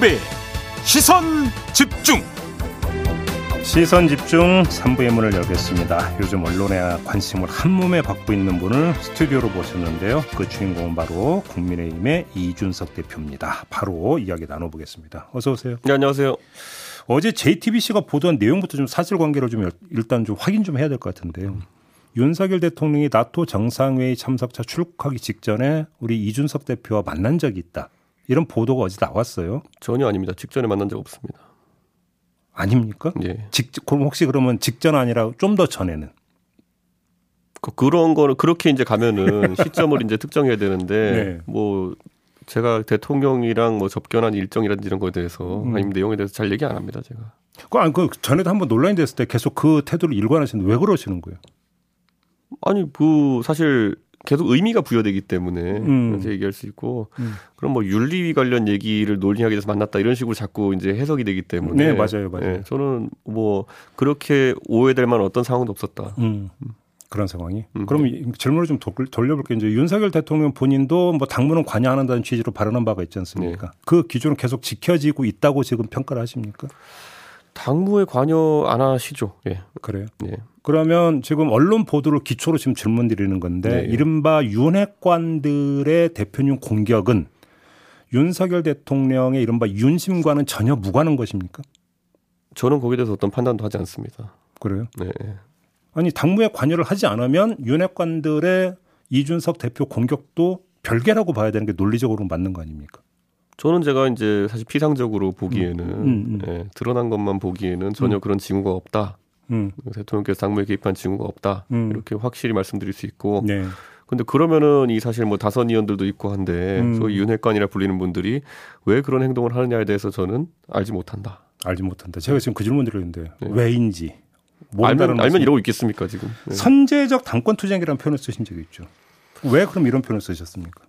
김종배 시선 집중 시선 집중 3부의 문을 열겠습니다. 요즘 언론에 관심을 한 몸에 받고 있는 분을 스튜디오로 모셨는데요. 그 주인공은 바로 국민의힘의 이준석 대표입니다. 바로 이야기 나눠보겠습니다. 어서 오세요. 네, 안녕하세요. 어제 JTBC가 보도한 내용부터 좀 사실관계를 좀 일단 좀 확인 좀 해야 될 것 같은데요. 윤석열 대통령이 나토 정상회의 참석차 출국하기 직전에 우리 이준석 대표와 만난 적이 있다. 이런 보도가 어제 나왔어요. 전혀 아닙니다. 직전에 만난 적 없습니다. 아닙니까? 예. 직, 그럼 혹시 그러면 직전 아니라 좀 더 전에는? 그, 그런 거는 그렇게 이제 가면은 시점을 이제 특정해야 되는데 네. 뭐 제가 대통령이랑 뭐 접견한 일정이라든지 이런 거에 대해서 음. 아니면 내용에 대해서 잘 얘기 안 합니다. 제가. 그, 아니, 그 전에도 한번 논란이 됐을 때 계속 그 태도를 일관하시는데 왜 그러시는 거예요? 아니 그 사실 계속 의미가 부여되기 때문에 음. 이제 얘기할 수 있고 음. 그럼 뭐 윤리 관련 얘기를 논의하게 돼서 만났다 이런 식으로 자꾸 이제 해석이 되기 때문에 네, 맞아요, 맞아요. 예, 저는 뭐 그렇게 오해될 만한 어떤 상황도 없었다. 음. 그런 상황이. 음. 그럼 이 질문을 좀 돌- 돌려볼게요. 이제 윤석열 대통령 본인도 뭐 당무는 관여 안 한다는 취지로 발언한 바가 있지 않습니까? 네. 그 기준은 계속 지켜지고 있다고 지금 평가를 하십니까? 당무에 관여 안 하시죠? 예, 그래요? 예. 그러면 지금 언론 보도를 기초로 지금 질문 드리는 건데 네. 이른바 윤핵관들의 대표님 공격은 윤석열 대통령의 이른바 윤심과는 전혀 무관한 것입니까? 저는 거기에 대해서 어떤 판단도 하지 않습니다. 그래요? 네. 예. 아니 당무에 관여를 하지 않으면 윤핵관들의 이준석 대표 공격도 별개라고 봐야 되는 게 논리적으로 맞는 거 아닙니까? 저는 제가 이제 사실 피상적으로 보기에는 음, 음. 예, 드러난 것만 보기에는 전혀 그런 징후가 없다. 음, 대통령께서 당무에 개입한 징후가 없다. 음. 이렇게 확실히 말씀드릴 수 있고. 네. 근데 그러면은 이 사실 뭐 다선 의원들도 있고 한데 음. 소위 윤핵관이라 불리는 분들이 왜 그런 행동을 하느냐에 대해서 저는 알지 못한다. 알지 못한다. 제가 지금 그 질문 드렸는데 네. 왜인지 알면 알면 말씀. 이러고 있겠습니까 지금? 예. 선제적 당권 투쟁이라는 표현을 쓰신 적이 있죠. 왜 그럼 이런 표현을 쓰셨습니까?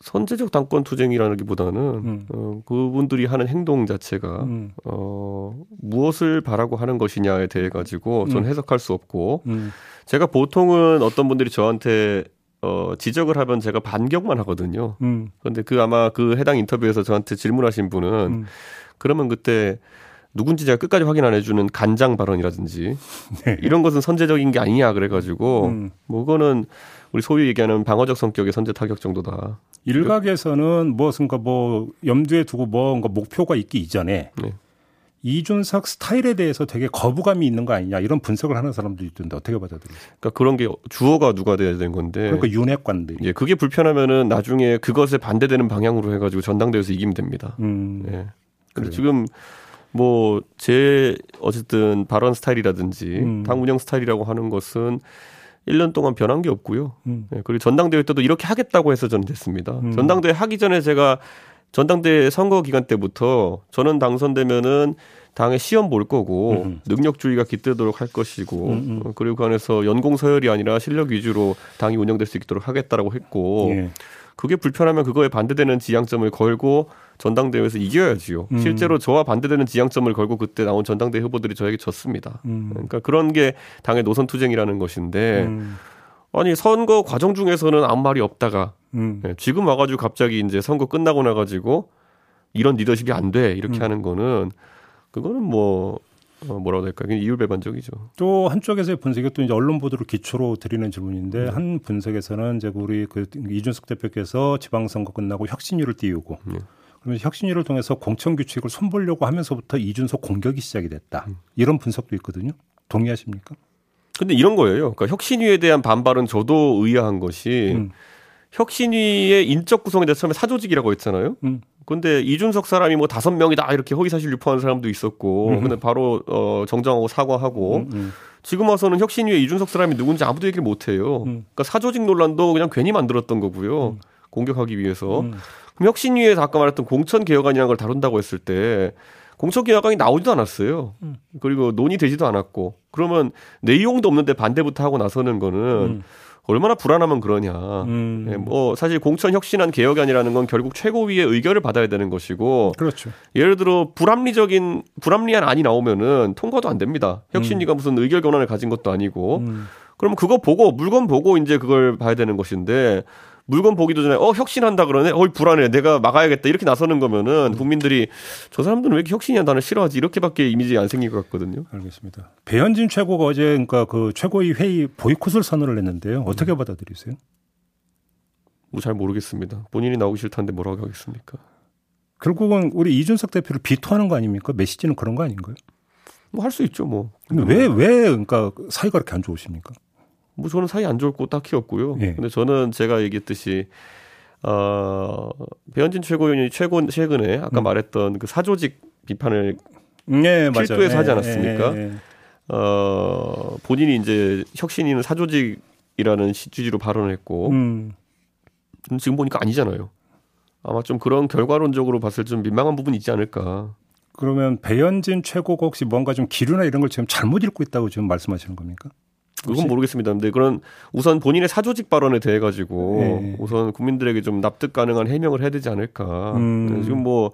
선제적 당권 투쟁이라기보다는 음. 어, 그분들이 하는 행동 자체가 음, 어, 무엇을 바라고 하는 것이냐에 대해 가지고 전 음. 해석할 수 없고 음, 제가 보통은 어떤 분들이 저한테 어, 지적을 하면 제가 반격만 하거든요. 음, 그런데 그 아마 그 해당 인터뷰에서 저한테 질문하신 분은 음. 그러면 그때 누군지 제가 끝까지 확인 안 해주는 간장 발언이라든지 네. 이런 것은 선제적인 게 아니냐 그래가지고 음. 뭐 그거는 우리 소위 얘기하는 방어적 성격의 선제 타격 정도다. 일각에서는 무엇인가 뭐 염두에 두고 뭔가 목표가 있기 이전에 네. 이준석 스타일에 대해서 되게 거부감이 있는 거 아니냐 이런 분석을 하는 사람도 있던데 어떻게 받아들이세요? 그러니까 그런 게 주어가 누가 돼야 되는 건데. 그러니까 윤핵관들이. 예, 그게 불편하면은 나중에 그것에 반대되는 방향으로 해가지고 전당대회에서 이기면 됩니다. 음, 예. 근데 그래요. 지금 뭐 제 어쨌든 발언 스타일이라든지 음. 당 운영 스타일이라고 하는 것은 1년 동안 변한 게 없고요. 음. 예, 그리고 전당대회 때도 이렇게 하겠다고 해서 저는 됐습니다. 음. 전당대회 하기 전에 제가 전당대회 선거 기간 때부터 저는 당선되면은 당에 시험 볼 거고 음. 능력주의가 깃들도록 할 것이고 음, 음. 어, 그리고 그 안에서 연공 서열이 아니라 실력 위주로 당이 운영될 수 있도록 하겠다라고 했고 예. 그게 불편하면 그거에 반대되는 지향점을 걸고 전당대회에서 이겨야지요. 음. 실제로 저와 반대되는 지향점을 걸고 그때 나온 전당대 후보들이 저에게 졌습니다. 음. 그러니까 그런 게 당의 노선 투쟁이라는 것인데 음. 아니 선거 과정 중에서는 아무 말이 없다가 음. 예, 지금 와가지고 갑자기 이제 선거 끝나고 나가지고 이런 리더십이 안 돼 이렇게 음. 하는 거는 그거는 뭐 어, 뭐라고? 그냥 이율배반적이죠. 또 한쪽에서의 분석이 또 이제 언론 보도를 기초로 드리는 질문인데 네. 한 분석에서는 이제 우리 그 이준석 대표께서 지방선거 끝나고 혁신위를 띄우고 네. 그러면 혁신위를 통해서 공천 규칙을 손보려고 하면서부터 이준석 공격이 시작이 됐다. 음. 이런 분석도 있거든요. 동의하십니까? 근데 이런 거예요. 그러니까 혁신위에 대한 반발은 저도 의아한 것이 음. 혁신위의 인적 구성에 대해서 처음에 사조직이라고 했잖아요. 음. 근데 이준석 사람이 뭐 다섯 명이다 이렇게 허위사실 유포하는 사람도 있었고, 음. 근데 바로 어 정정하고 사과하고 음, 음. 지금 와서는 혁신위에 이준석 사람이 누군지 아무도 얘기를 못 해요. 음. 그러니까 사조직 논란도 그냥 괜히 만들었던 거고요. 음. 공격하기 위해서. 음. 그럼 혁신위에서 아까 말했던 공천 개혁안이라는 걸 다룬다고 했을 때 공천 개혁안이 나오지도 않았어요. 음. 그리고 논의되지도 않았고 그러면 내용도 없는데 반대부터 하고 나서는 거는 음. 얼마나 불안하면 그러냐. 음. 예, 뭐 사실 공천 혁신안 개혁안이라는 건 결국 최고위의 의결을 받아야 되는 것이고 그렇죠. 예를 들어 불합리적인 불합리한 안이 나오면은 통과도 안 됩니다. 혁신위가 무슨 의결 권한을 가진 것도 아니고 음. 그러면 그거 보고 물건 보고 이제 그걸 봐야 되는 것인데 물건 보기도 전에 어 혁신한다 그러네. 어이 불안해. 내가 막아야겠다. 이렇게 나서는 거면은 국민들이 저 사람들은 왜 이렇게 혁신이란 단어 싫어하지? 이렇게밖에 이미지 안 생길 것 같거든요. 알겠습니다. 배현진 최고가 어제 그러니까 그 최고위 회의 보이콧을 선언을 했는데요. 어떻게 음. 받아들이세요? 뭐 잘 모르겠습니다. 본인이 나오기 싫다는데 뭐라고 하겠습니까? 결국은 우리 이준석 대표를 비토하는 거 아닙니까? 메시지는 그런 거 아닌가요? 뭐 할 수 있죠, 뭐. 근데 왜, 왜, 그러니까 사이가 그렇게 안 좋으십니까? 뭐 저는 사이 안 좋을 거 딱히 없고요. 예. 근데 저는 제가 얘기했듯이 어, 배현진 최고위원이 최고 최근에 아까 음. 말했던 그 사조직 비판을 네, 필두에서 하지 예, 않았습니까? 예, 예, 어, 본인이 이제 혁신이는 사조직이라는 취지로 발언을 했고 음. 지금 보니까 아니잖아요. 아마 좀 그런 결과론적으로 봤을 좀 민망한 부분이 있지 않을까. 그러면 배현진 최고가 혹시 뭔가 좀 기류나 이런 걸 지금 잘못 읽고 있다고 지금 말씀하시는 겁니까? 그건 모르겠습니다. 근데 그런 우선 본인의 사조직 발언에 대해 가지고 네. 우선 국민들에게 좀 납득 가능한 해명을 해야 되지 않을까. 음. 지금 뭐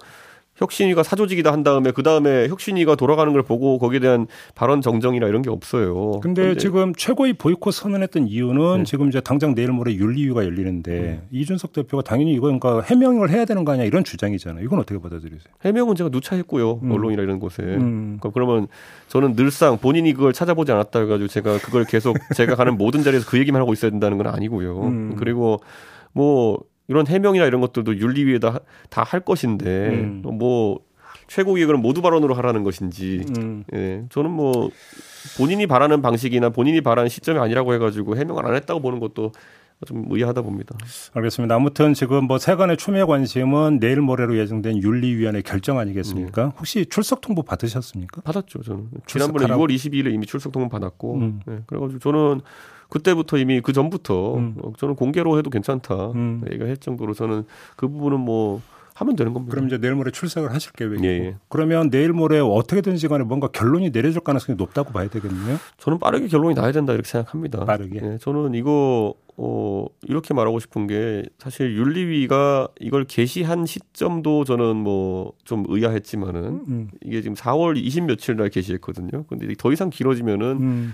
혁신위가 사조직이다 한 다음에 그 다음에 혁신위가 돌아가는 걸 보고 거기에 대한 발언 정정이나 이런 게 없어요. 근데, 근데 지금 최고위 보이콧 선언했던 이유는 네. 지금 이제 당장 내일 모레 윤리위가 열리는데 네. 이준석 대표가 당연히 이건 그러니까 해명을 해야 되는 거 아니야 이런 주장이잖아요. 이건 어떻게 받아들이세요? 해명은 제가 누차 했고요. 음. 언론이나 이런 곳에. 음. 그러니까 그러면 저는 늘상 본인이 그걸 찾아보지 않았다 해가지고 제가 그걸 계속 제가 가는 모든 자리에서 그 얘기만 하고 있어야 된다는 건 아니고요. 음. 그리고 뭐 이런 해명이나 이런 것들도 윤리위에다 다 할 것인데 음. 뭐 최고위에 그럼 모두 발언으로 하라는 것인지 음. 예 저는 뭐 본인이 바라는 방식이나 본인이 바라는 시점이 아니라고 해가지고 해명을 안 했다고 보는 것도 좀 의아하다 봅니다. 알겠습니다. 아무튼 지금 뭐 세간의 초미의 관심은 내일 모레로 예정된 윤리위원회 결정 아니겠습니까? 네. 혹시 출석 통보 받으셨습니까? 받았죠, 저는. 지난번에 6월 22일에 이미 출석 통보 받았고, 음. 네, 그래가지고 저는 그때부터 이미 그 전부터 음. 어, 저는 공개로 해도 괜찮다 음. 얘기가 했 정도로 저는 그 부분은 뭐 하면 되는 겁니다. 그럼 이제 내일 모레 출석을 하실 계획이고. 예, 예. 그러면 내일 모레 어떻게든지 간에 뭔가 결론이 내려질 가능성이 높다고 봐야 되겠네요. 저는 빠르게 결론이 나야 된다 이렇게 생각합니다. 빠르게. 예, 저는 이거 어 이렇게 말하고 싶은 게 사실 윤리위가 이걸 게시한 시점도 저는 뭐 좀 의아했지만은 음. 이게 지금 4월 20 며칠 날 게시했거든요. 근데 더 이상 길어지면은 음.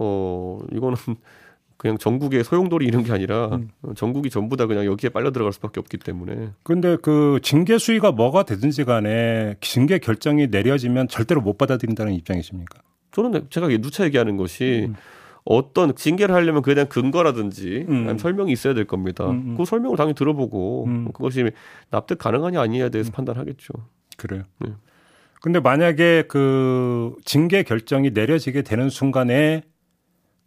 어, 이거는 그냥 전국의 소용돌이 이런 게 아니라 음. 전국이 전부 다 그냥 여기에 빨려 들어갈 수밖에 없기 때문에. 근데 그 징계 수위가 뭐가 되든지 간에 징계 결정이 내려지면 절대로 못 받아들인다는 입장이십니까? 저는 제가 누차 얘기하는 것이 음. 어떤 징계를 하려면 그에 대한 근거라든지 음. 설명이 있어야 될 겁니다. 음, 음. 그 설명을 당연히 들어보고 음. 그것이 납득 가능하냐 아니냐에 대해서 판단하겠죠. 그래요. 네. 근데 만약에 그 징계 결정이 내려지게 되는 순간에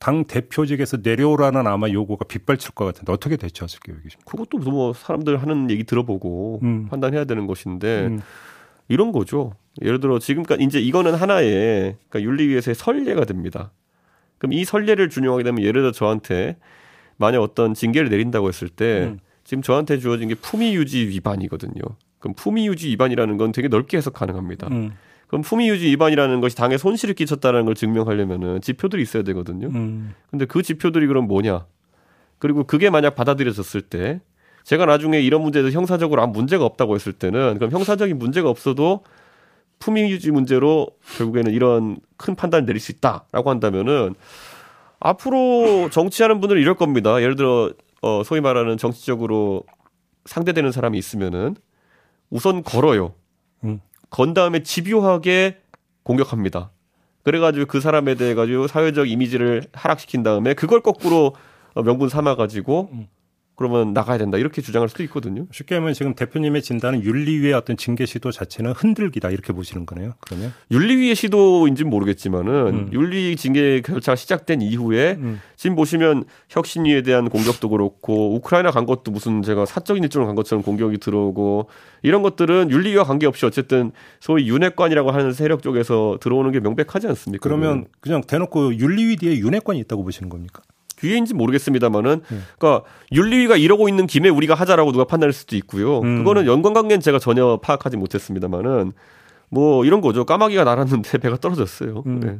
당 대표직에서 내려오라는 아마 요구가 빗발칠 것 같은데 어떻게 대처하실 계획이십니까? 그것도 뭐 사람들 하는 얘기 들어보고 음. 판단해야 되는 것인데 음. 이런 거죠. 예를 들어 지금까지 이제 이거는 하나의 그러니까 윤리위에서의 선례가 됩니다. 그럼 이 선례를 준용하게 되면 예를 들어 저한테 만약 어떤 징계를 내린다고 했을 때 음. 지금 저한테 주어진 게 품위 유지 위반이거든요. 그럼 품위 유지 위반이라는 건 되게 넓게 해석 가능합니다. 음. 그럼 품위 유지 위반이라는 것이 당에 손실을 끼쳤다는 걸 증명하려면은 지표들이 있어야 되거든요. 음. 근데 그 지표들이 그럼 뭐냐? 그리고 그게 만약 받아들여졌을 때 제가 나중에 이런 문제에서 형사적으로 아무 문제가 없다고 했을 때는 그럼 형사적인 문제가 없어도 품위 유지 문제로 결국에는 이런 큰 판단을 내릴 수 있다라고 한다면은 앞으로 정치하는 분들은 이럴 겁니다. 예를 들어 어 소위 말하는 정치적으로 상대되는 사람이 있으면은 우선 걸어요. 음. 건 다음에 집요하게 공격합니다. 그래가지고 그 사람에 대해 가지고 사회적 이미지를 하락시킨 다음에 그걸 거꾸로 명분 삼아가지고 음. 그러면 나가야 된다 이렇게 주장할 수도 있거든요. 쉽게 하면 지금 대표님의 진단은 윤리위의 어떤 징계 시도 자체는 흔들기다 이렇게 보시는 거네요. 그러면 윤리위의 시도인지는 모르겠지만은 음. 윤리 징계 절차가 시작된 이후에 음. 지금 보시면 혁신위에 대한 공격도 그렇고 우크라이나 간 것도 무슨 제가 사적인 일정을 간 것처럼 공격이 들어오고 이런 것들은 윤리위와 관계없이 어쨌든 소위 윤핵관이라고 하는 세력 쪽에서 들어오는 게 명백하지 않습니까? 그러면 그냥 대놓고 윤리위 뒤에 윤핵관이 있다고 보시는 겁니까? 기회인지 모르겠습니다만은 음. 그러니까 윤리위가 이러고 있는 김에 우리가 하자라고 누가 판단할 수도 있고요. 음. 그거는 연관 관계는 제가 전혀 파악하지 못했습니다만은 뭐 이런 거죠. 까마귀가 날았는데 배가 떨어졌어요. 음. 네.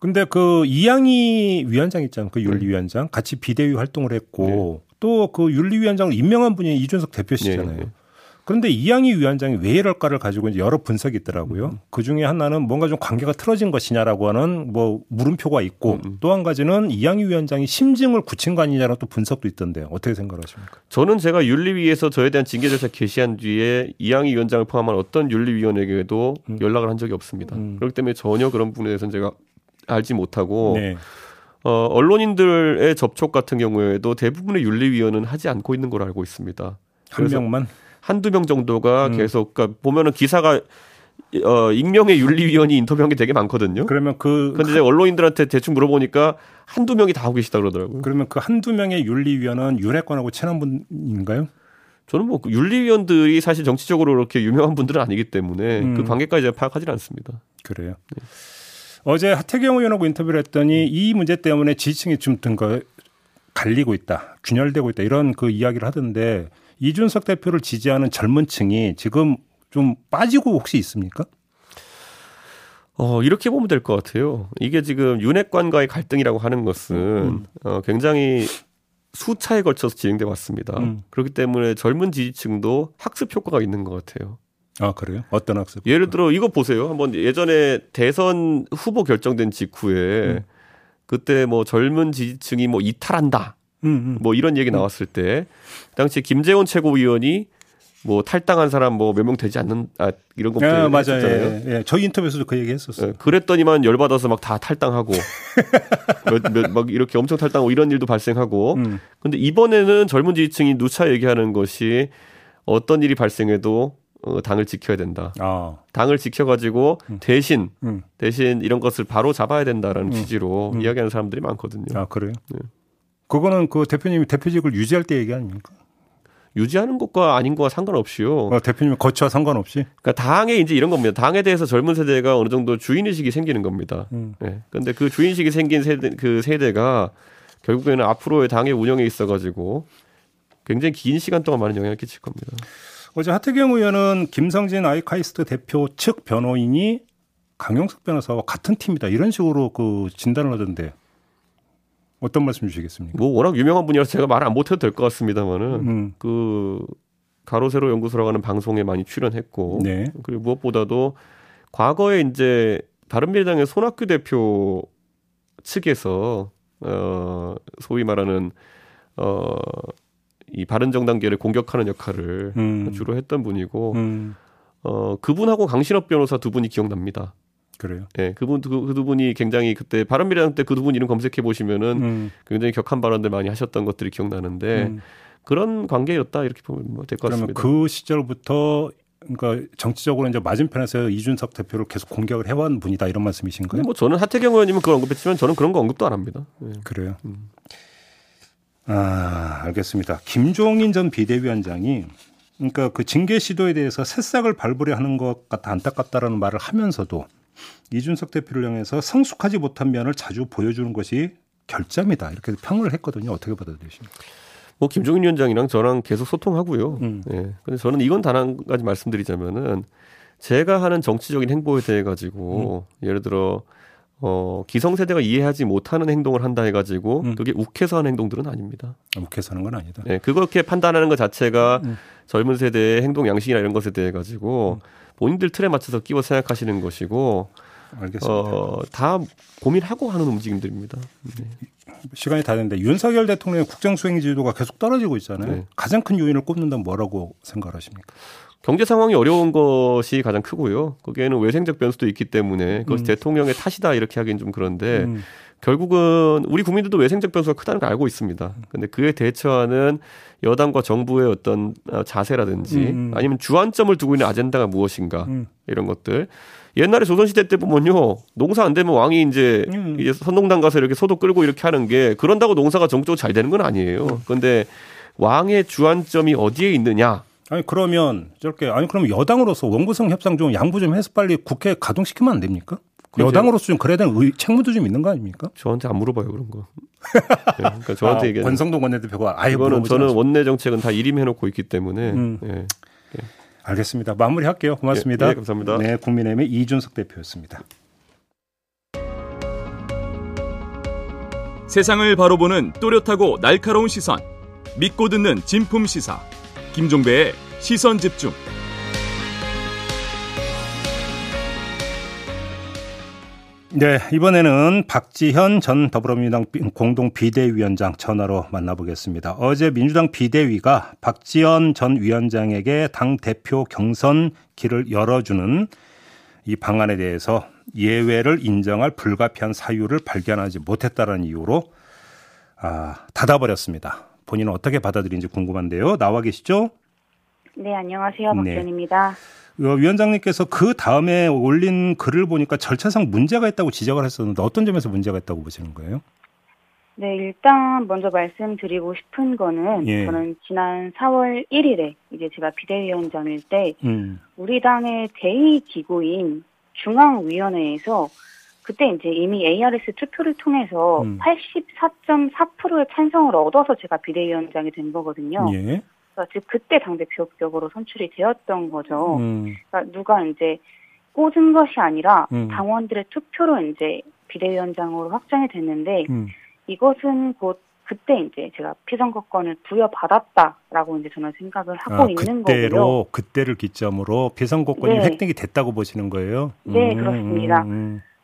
근데 그 이양희 위원장 있잖아요. 그 윤리위원장 같이 비대위 활동을 했고 네. 또그 윤리위원장을 임명한 분이 이준석 대표시잖아요. 네. 그런데 이양희 위원장이 왜 이럴까를 가지고 이제 여러 분석이 있더라고요. 음. 그 중에 하나는 뭔가 좀 관계가 틀어진 것이냐라고 하는 뭐 물음표가 있고 음. 음. 또한 가지는 이양희 위원장이 심증을 굳힌 거 아니냐라는 또 분석도 있던데 어떻게 생각하십니까? 저는 제가 윤리위에서 저에 대한 징계 절차 개시한 뒤에 이양희 위원장을 포함한 어떤 윤리위원에게도 음. 연락을 한 적이 없습니다. 음. 그렇기 때문에 전혀 그런 부분에 대해서는 제가 알지 못하고 네. 어, 언론인들의 접촉 같은 경우에도 대부분의 윤리위원은 하지 않고 있는 걸로 알고 있습니다. 한 명만 한두 명 정도가 음. 계속 그러니까 보면은 기사가 어, 익명의 윤리위원이 인터뷰한 게 되게 많거든요. 그러면 그. 근데 이제 언론인들한테 대충 물어보니까 한두 명이 다 하고 계시다 그러더라고요. 그러면 그 한두 명의 윤리위원은 윤핵관하고 친한 분인가요? 저는 뭐그 윤리위원들이 사실 정치적으로 그렇게 유명한 분들은 아니기 때문에 음. 그 관계까지 파악하지는 않습니다. 그래요. 네. 어제 하태경 의원하고 인터뷰를 했더니 이 문제 때문에 지지층이 좀 든 거 갈리고 있다, 균열되고 있다 이런 그 이야기를 하던데 이준석 대표를 지지하는 젊은 층이 지금 좀 빠지고 혹시 있습니까? 어, 이렇게 보면 될 것 같아요. 이게 지금 윤핵관과의 갈등이라고 하는 것은 음. 어, 굉장히 수차에 걸쳐서 진행돼 왔습니다. 음. 그렇기 때문에 젊은 지지층도 학습 효과가 있는 것 같아요. 아 그래요? 어떤 학습? 예를 들어 이거 보세요. 한번 예전에 대선 후보 결정된 직후에 음. 그때 뭐 젊은 지지층이 뭐 이탈한다. 음, 음. 뭐 이런 얘기 나왔을 때 당시 김재원 최고위원이 뭐 탈당한 사람 뭐 몇 명 되지 않는 아 이런 것들 아, 맞아요. 예, 예. 저희 인터뷰에서도 그 얘기 했었어요. 예, 그랬더니만 열 받아서 막 다 탈당하고 몇, 몇, 막 이렇게 엄청 탈당하고 이런 일도 발생하고 음. 근데 이번에는 젊은 지지층이 누차 얘기하는 것이 어떤 일이 발생해도 어, 당을 지켜야 된다. 아. 당을 지켜가지고 음. 대신 음. 대신 이런 것을 바로 잡아야 된다라는 음. 취지로 음. 이야기하는 사람들이 많거든요. 아 그래요? 네. 그거는 그 대표님이 대표직을 유지할 때 얘기 아닙니까? 유지하는 것과 아닌 것과 상관없이요. 어, 대표님 거치와 상관없이. 그러니까 당에 이제 이런 겁니다. 당에 대해서 젊은 세대가 어느 정도 주인 의식이 생기는 겁니다. 음. 네. 근데 그 주인 의식이 생긴 세대 그 세대가 결국에는 앞으로의 당의 운영에 있어 가지고 굉장히 긴 시간 동안 많은 영향을 끼칠 겁니다. 어제 하태경 의원은 김성진 아이카이스트 대표 측 변호인이 강용석 변호사와 같은 팀이다 이런 식으로 그 진단을 하던데 어떤 말씀 주시겠습니까? 뭐 워낙 유명한 분이라서 제가 말 안 못해도 될 것 같습니다만은 음. 그 가로세로 연구소라고 하는 방송에 많이 출연했고 네. 그리고 무엇보다도 과거에 이제 바른미래당의 손학규 대표 측에서 어 소위 말하는 어이 바른정당계를 공격하는 역할을 음. 주로 했던 분이고 음. 어 그분하고 강신업 변호사 두 분이 기억납니다. 그래요? 예, 네, 그분 그, 그, 두 분이 굉장히 그때 바른미래당 때 그 두 분 이름 검색해 보시면은 음. 굉장히 격한 발언들 많이 하셨던 것들이 기억나는데 음. 그런 관계였다 이렇게 보면 뭐될것 같습니다. 그 시절부터 그러니까 정치적으로 이제 맞은편에서 이준석 대표를 계속 공격을 해온 분이다 이런 말씀이신가요? 뭐 저는 하태경 의원님은 그걸 언급했지만 저는 그런 거 언급도 안 합니다. 네. 그래요. 음. 아, 알겠습니다. 김종인 전 비대위원장이 그러니까 그 징계 시도에 대해서 새싹을 밟으려 하는 것 같아 안타깝다라는 말을 하면서도 이준석 대표를 향해서 성숙하지 못한 면을 자주 보여주는 것이 결점이다 이렇게 평을 했거든요. 어떻게 받아들이십니까? 뭐 김종인 위원장이랑 저랑 계속 소통하고요. 음. 예. 근데 저는 이건 단 한 가지 말씀드리자면은 제가 하는 정치적인 행보에 대해 가지고 음. 예를 들어 어, 기성세대가 이해하지 못하는 행동을 한다 해 가지고 음. 그게 욱해서 하는 행동들은 아닙니다. 욱해서 하는 건 아니다. 네, 그렇게 판단하는 것 자체가 음. 젊은 세대의 행동 양식이나 이런 것에 대해 가지고 음. 본인들 틀에 맞춰서 끼워 생각하시는 것이고 알겠습니다. 어, 다 고민하고 하는 움직임들입니다. 네. 시간이 다 됐는데 윤석열 대통령의 국정 수행 지도가 계속 떨어지고 있잖아요. 네. 가장 큰 요인을 꼽는다면 뭐라고 생각하십니까? 경제 상황이 어려운 것이 가장 크고요. 거기에는 외생적 변수도 있기 때문에 그것이 음. 대통령의 탓이다 이렇게 하기는 좀 그런데 음. 결국은 우리 국민들도 외생적 변수가 크다는 걸 알고 있습니다. 근데 그에 대처하는 여당과 정부의 어떤 자세라든지 음. 아니면 주안점을 두고 있는 아젠다가 무엇인가 음. 이런 것들. 옛날에 조선시대 때 보면요. 농사 안 되면 왕이 이제, 음. 이제 선동당 가서 이렇게 소도 끌고 이렇게 하는 게 그런다고 농사가 정적으로 잘 되는 건 아니에요. 음. 그런데 왕의 주안점이 어디에 있느냐 아니 그러면 저렇게 아니 그러면 여당으로서 원구성 협상 좀 양보 좀 해서 빨리 국회 가동시키면 안 됩니까? 여당으로서 좀 그래야 되는 의, 책무도 좀 있는 거 아닙니까? 저한테 안 물어봐요 그런 거. 네, 그러니까 저한테 아, 얘기 권성동 원내대표가 아예 이거는 저는 않죠. 원내 정책은 다 일임해놓고 있기 때문에. 음. 네. 네. 알겠습니다. 마무리할게요. 고맙습니다. 네, 감사합니다. 네, 국민의힘의 이준석 대표였습니다. 세상을 바로 보는 또렷하고 날카로운 시선, 믿고 듣는 진품 시사, 김종배의 시선 집중. 네, 이번에는 박지현 전 더불어민주당 공동 비대위원장 전화로 만나보겠습니다. 어제 민주당 비대위가 박지현 전 위원장에게 당 대표 경선 길을 열어주는 이 방안에 대해서 예외를 인정할 불가피한 사유를 발견하지 못했다는 이유로 아, 닫아버렸습니다. 본인은 어떻게 받아들인지 궁금한데요. 나와 계시죠? 네, 안녕하세요. 네. 박지현입니다. 네. 위원장님께서 그 다음에 올린 글을 보니까 절차상 문제가 있다고 지적을 했었는데 어떤 점에서 문제가 있다고 보시는 거예요? 네, 일단 먼저 말씀드리고 싶은 거는 예. 저는 지난 4월 1일에 이제 제가 비대위원장일 때 음. 우리 당의 대의 기구인 중앙위원회에서 그때 이제 이미 ARS 투표를 통해서 음. 84.4%의 찬성을 얻어서 제가 비대위원장이 된 거거든요. 예. 그러니까 즉 그때 당 대표격으로 선출이 되었던 거죠. 음. 그러니까 누가 이제 꽂은 것이 아니라 음. 당원들의 투표로 이제 비대위원장으로 확정이 됐는데 음. 이것은 곧 그때 이제 제가 피선거권을 부여받았다라고 이제 저는 생각을 하고 아, 있는 그때로, 거고요. 그때를 기점으로 피선거권이 네. 획득이 됐다고 보시는 거예요? 네, 음, 그렇습니다.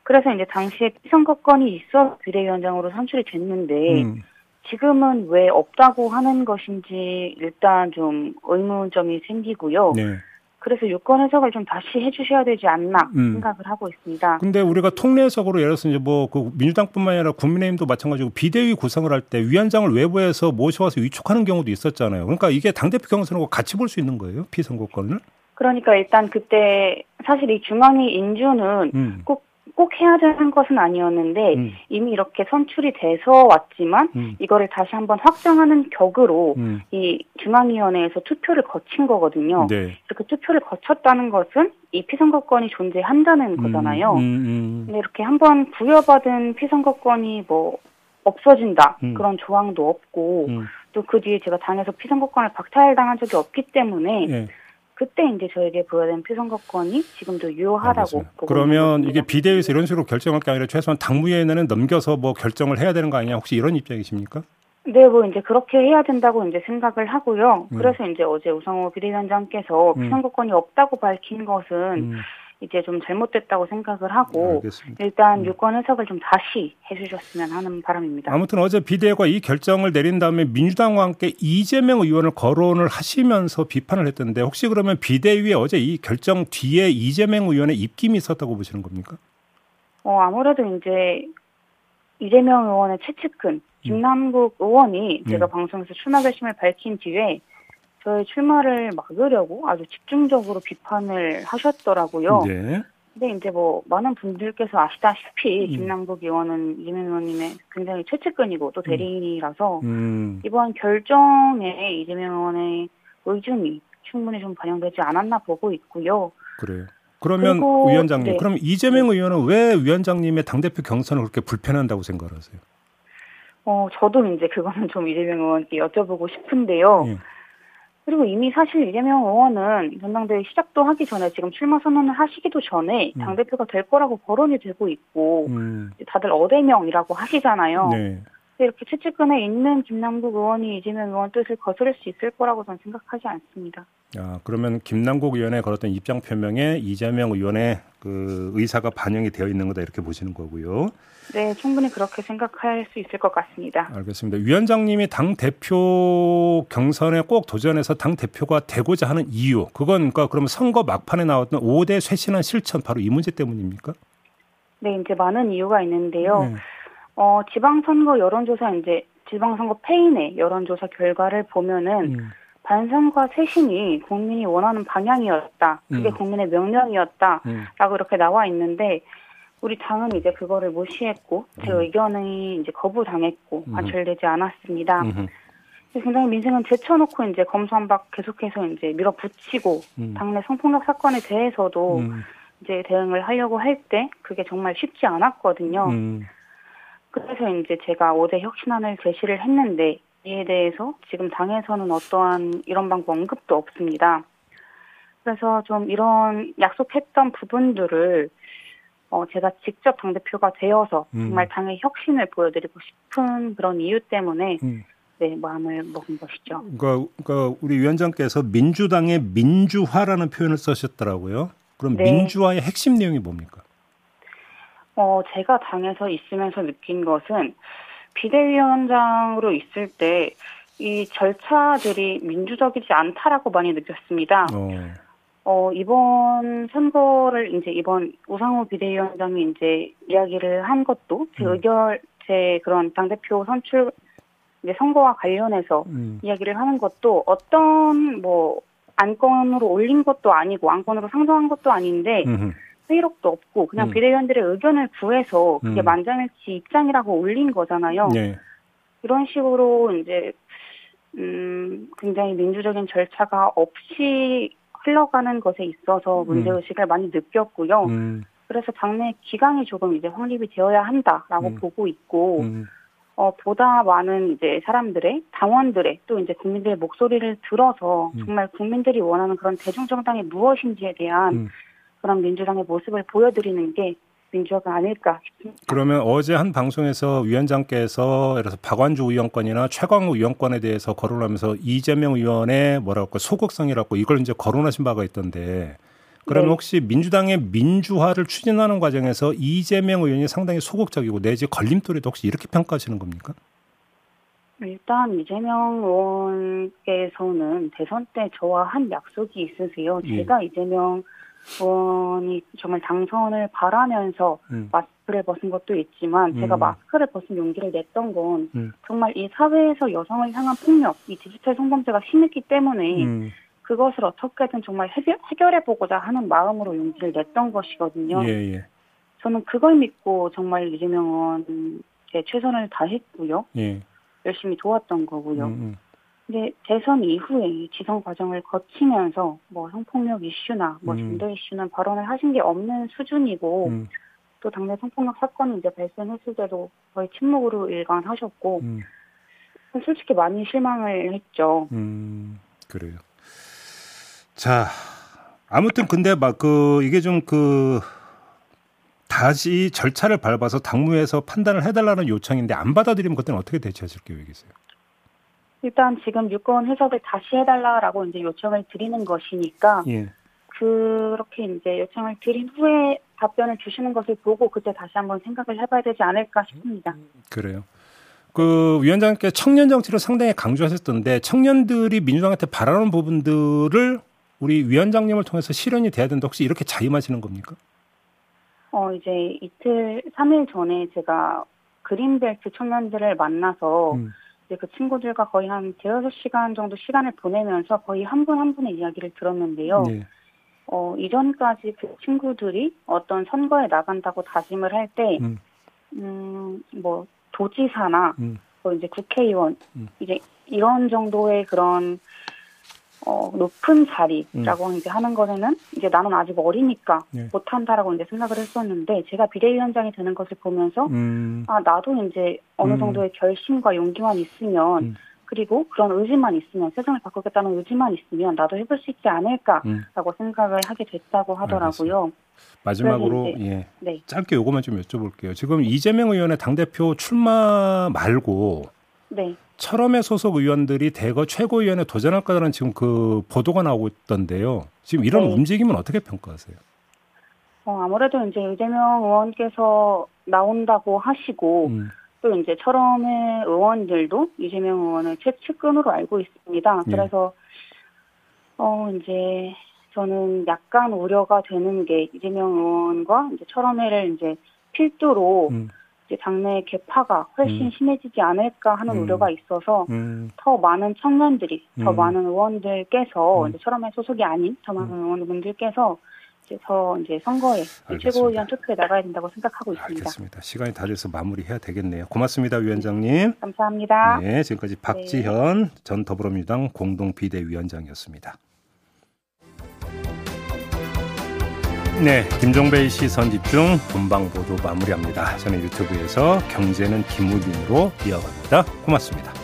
그래서 이제 당시에 피선거권이 있어 비대위원장으로 선출이 됐는데 음. 지금은 왜 없다고 하는 것인지 일단 좀 의문점이 생기고요. 네. 그래서 유권 해석을 좀 다시 해주셔야 되지 않나 음. 생각을 하고 있습니다. 근데 우리가 통례 해석으로 예를 들어서 이제 뭐 그 민주당뿐만 아니라 국민의힘도 마찬가지고 비대위 구성을 할 때 위원장을 외부에서 모셔와서 위촉하는 경우도 있었잖아요. 그러니까 이게 당대표 경선하고 같이 볼 수 있는 거예요? 피선거권을? 그러니까 일단 그때 사실 이 중앙위 인준은 음. 꼭 꼭 해야 되는 것은 아니었는데 음. 이미 이렇게 선출이 돼서 왔지만 음. 이거를 다시 한번 확정하는 격으로 음. 이 중앙위원회에서 투표를 거친 거거든요. 네. 이렇게 투표를 거쳤다는 것은 이 피선거권이 존재한다는 음. 거잖아요. 음, 음. 근데 이렇게 한번 부여받은 피선거권이 뭐 없어진다 그런 조항도 없고 또 그 뒤에 제가 당에서 피선거권을 박탈당한 적이 없기 때문에 네. 그때 이제 저에게 부여된 피선거권이 지금도 유효하다고 그러면 이게 비대위에서 이런 식으로 결정할 게 아니라 최소한 당무위원회는 넘겨서 뭐 결정을 해야 되는 거 아니냐 혹시 이런 입장이십니까? 네, 뭐 이제 그렇게 해야 된다고 이제 생각을 하고요. 음. 그래서 이제 어제 우상호 비대위원장께서 음. 피선거권이 없다고 밝힌 것은 음. 이제 좀 잘못됐다고 생각을 하고 알겠습니다. 일단 음. 유권 해석을 좀 다시 해주셨으면 하는 바람입니다. 아무튼 어제 비대위가 이 결정을 내린 다음에 민주당과 함께 이재명 의원을 거론을 하시면서 비판을 했던데 혹시 그러면 비대위에 어제 이 결정 뒤에 이재명 의원의 입김이 있었다고 보시는 겁니까? 어 아무래도 이제 이재명 의원의 최측근 김남국 의원이 제가 네. 방송에서 출마 결심을 밝힌 뒤에 저의 출마를 막으려고 아주 집중적으로 비판을 하셨더라고요. 네. 근데 이제 뭐 많은 분들께서 아시다시피 음. 김남국 의원은 이재명 의원님의 굉장히 최측근이고 또 음. 대리인이라서 음. 이번 결정에 이재명 의원의 의중이 충분히 좀 반영되지 않았나 보고 있고요. 그래요. 그러면 위원장님, 네. 그럼 이재명 네. 의원은 왜 위원장님의 당대표 경선을 그렇게 불편한다고 생각하세요? 어, 저도 이제 그거는 좀 이재명 의원께 여쭤보고 싶은데요. 예. 그리고 이미 사실 이재명 의원은 전당대회 시작도 하기 전에 지금 출마 선언을 하시기도 전에 음. 당대표가 될 거라고 거론이 되고 있고 음. 다들 어대명이라고 하시잖아요. 네. 이렇게 최측근에 있는 김남국 의원이 이재명 의원 뜻을 거스를 수 있을 거라고 저는 생각하지 않습니다. 아, 그러면 김남국 의원의 걸었던 입장 표명에 이재명 의원의 그 의사가 반영이 되어 있는 거다 이렇게 보시는 거고요. 네, 충분히 그렇게 생각할 수 있을 것 같습니다. 알겠습니다. 위원장님이 당 대표 경선에 꼭 도전해서 당 대표가 되고자 하는 이유, 그건 그러니까 그러면 선거 막판에 나왔던 5대 쇄신한 실천 바로 이 문제 때문입니까? 네, 이제 많은 이유가 있는데요. 네. 어, 지방선거 여론조사 이제 지방선거 패인의 여론조사 결과를 보면은 음. 반성과 쇄신이 국민이 원하는 방향이었다. 그게 음. 국민의 명령이었다라고 음. 이렇게 나와 있는데 우리 당은 이제 그거를 무시했고 제 음. 의견이 이제 거부당했고 음. 관철되지 않았습니다. 음. 굉장히 민생은 제쳐놓고 이제 검수한박 계속해서 이제 밀어붙이고 음. 당내 성폭력 사건에 대해서도 음. 이제 대응을 하려고 할 때 그게 정말 쉽지 않았거든요. 음. 그래서 이제 제가 5대 혁신안을 제시를 했는데 이에 대해서 지금 당에서는 어떠한 이런 방법 언급도 없습니다. 그래서 좀 이런 약속했던 부분들을 어, 제가 직접 당대표가 되어서 음. 정말 당의 혁신을 보여드리고 싶은 그런 이유 때문에 음. 네, 마음을 먹은 것이죠. 그러니까, 그러니까 우리 위원장께서 민주당의 민주화라는 표현을 쓰셨더라고요. 그럼 네. 민주화의 핵심 내용이 뭡니까? 어, 제가 당에서 있으면서 느낀 것은 비대위원장으로 있을 때 이 절차들이 민주적이지 않다라고 많이 느꼈습니다. 어. 어, 이번 선거를 이제 이번 우상호 비대위원장이 이제 이야기를 한 것도 제 음. 의결, 제 그런 당대표 선출 이제 선거와 관련해서 음. 이야기를 하는 것도 어떤 뭐 안건으로 올린 것도 아니고 안건으로 상정한 것도 아닌데 음. 회의록도 없고 그냥 음. 비대위원들의 의견을 구해서 그게 음. 만장일치 입장이라고 올린 거잖아요. 네. 이런 식으로 이제 음 굉장히 민주적인 절차가 없이 흘러가는 것에 있어서 음. 문제 의식을 많이 느꼈고요. 음. 그래서 당내 기강이 조금 이제 확립이 되어야 한다라고 음. 보고 있고 음. 어, 보다 많은 이제 사람들의 당원들의 또 이제 국민들의 목소리를 들어서 음. 정말 국민들이 원하는 그런 대중정당이 무엇인지에 대한 음. 그런 민주당의 모습을 보여드리는 게 민주화가 아닐까 싶습니다. 그러면 어제 한 방송에서 위원장께서 예를 들어서 박완주 의원권이나 최광우 의원권에 대해서 거론하면서 이재명 의원의 뭐라고 소극성이라고 이걸 이제 거론하신 바가 있던데 그러면 네. 혹시 민주당의 민주화를 추진하는 과정에서 이재명 의원이 상당히 소극적이고 내지 걸림돌이도 혹시 이렇게 평가하시는 겁니까? 일단 이재명 의원께서는 대선 때 저와 한 약속이 있으세요. 예. 제가 이재명 의원이 정말 당선을 바라면서 음. 마스크를 벗은 것도 있지만 제가 음. 마스크를 벗은 용기를 냈던 건 음. 정말 이 사회에서 여성을 향한 폭력, 이 디지털 성범죄가 심했기 때문에 음. 그것을 어떻게든 정말 해결, 해보고자 하는 마음으로 용기를 냈던 것이거든요. 예, 예. 저는 그걸 믿고 정말 이재명 의원에 최선을 다했고요. 예. 열심히 도왔던 거고요. 음, 음. 근데 대선 이후에 지성 과정을 거치면서 뭐 성폭력 이슈나 뭐 음. 젠더 이슈는 발언을 하신 게 없는 수준이고 음. 또 당내 성폭력 사건이 이제 발생했을 때도 거의 침묵으로 일관하셨고 음. 솔직히 많이 실망을 했죠. 음, 그래요. 자, 아무튼 근데 막 그 이게 좀 그 다시 절차를 밟아서 당무에서 판단을 해달라는 요청인데 안 받아들이면 그때는 어떻게 대처하실 계획이세요? 일단 지금 유권 해석을 다시 해달라라고 이제 요청을 드리는 것이니까 예. 그렇게 이제 요청을 드린 후에 답변을 주시는 것을 보고 그때 다시 한번 생각을 해봐야 되지 않을까 싶습니다. 그래요. 그 위원장께 청년 정치를 상당히 강조하셨던데 청년들이 민주당한테 바라는 부분들을 우리 위원장님을 통해서 실현이 돼야 된다. 혹시 이렇게 자임하시는 겁니까? 어 이제 이틀 3일 전에 제가 그린벨트 청년들을 만나서 음. 이제 그 친구들과 거의 한 대여섯 시간 정도 시간을 보내면서 거의 한 분 한 분의 이야기를 들었는데요. 네. 어, 이전까지 그 친구들이 어떤 선거에 나간다고 다짐을 할 때, 음. 음, 뭐, 도지사나, 음. 뭐 이제 국회의원, 음. 이제 이런 정도의 그런 어, 높은 자리라고 음. 이제 하는 거에는 이제 나는 아직 어리니까 네. 못한다라고 이제 생각을 했었는데 제가 비대위원장이 되는 것을 보면서 음. 아 나도 이제 어느 음. 정도의 결심과 용기만 있으면 음. 그리고 그런 의지만 있으면 세상을 바꾸겠다는 의지만 있으면 나도 해볼 수 있지 않을까라고 음. 생각을 하게 됐다고 하더라고요. 알겠습니다. 마지막으로 예, 네. 짧게 요거만 좀 여쭤볼게요. 지금 이재명 의원의 당 대표 출마 말고 네. 철험의 소속 의원들이 대거 최고위원에 도전할 거라는 지금 그 보도가 나오고 있던데요. 지금 이런 네. 움직임은 어떻게 평가하세요? 어, 아무래도 이제 이재명 의원께서 나온다고 하시고 음. 또 이제 철험의 의원들도 이재명 의원을 최측근으로 알고 있습니다. 예. 그래서 어 이제 저는 약간 우려가 되는 게 이재명 의원과 이제 철험회를 이제 필두로 음. 이제 당내 개파가 훨씬 음. 심해지지 않을까 하는 음. 우려가 있어서 음. 더 많은 청년들이 더 음. 많은 의원들께서 음. 이제 철험의 소속이 아닌 더 많은 음. 의원분들께서 이제 더 이제 선거에 최고위원 투표에 나가야 된다고 생각하고 있습니다. 알겠습니다. 시간이 다 돼서 마무리해야 되겠네요. 고맙습니다, 위원장님. 감사합니다. 네, 지금까지 박지현 네. 전 더불어민주당 공동 비대위원장이었습니다. 네, 김종배의 시선 집중 본방 보도 마무리합니다. 저는 유튜브에서 경제는 김우빈으로 이어갑니다. 고맙습니다.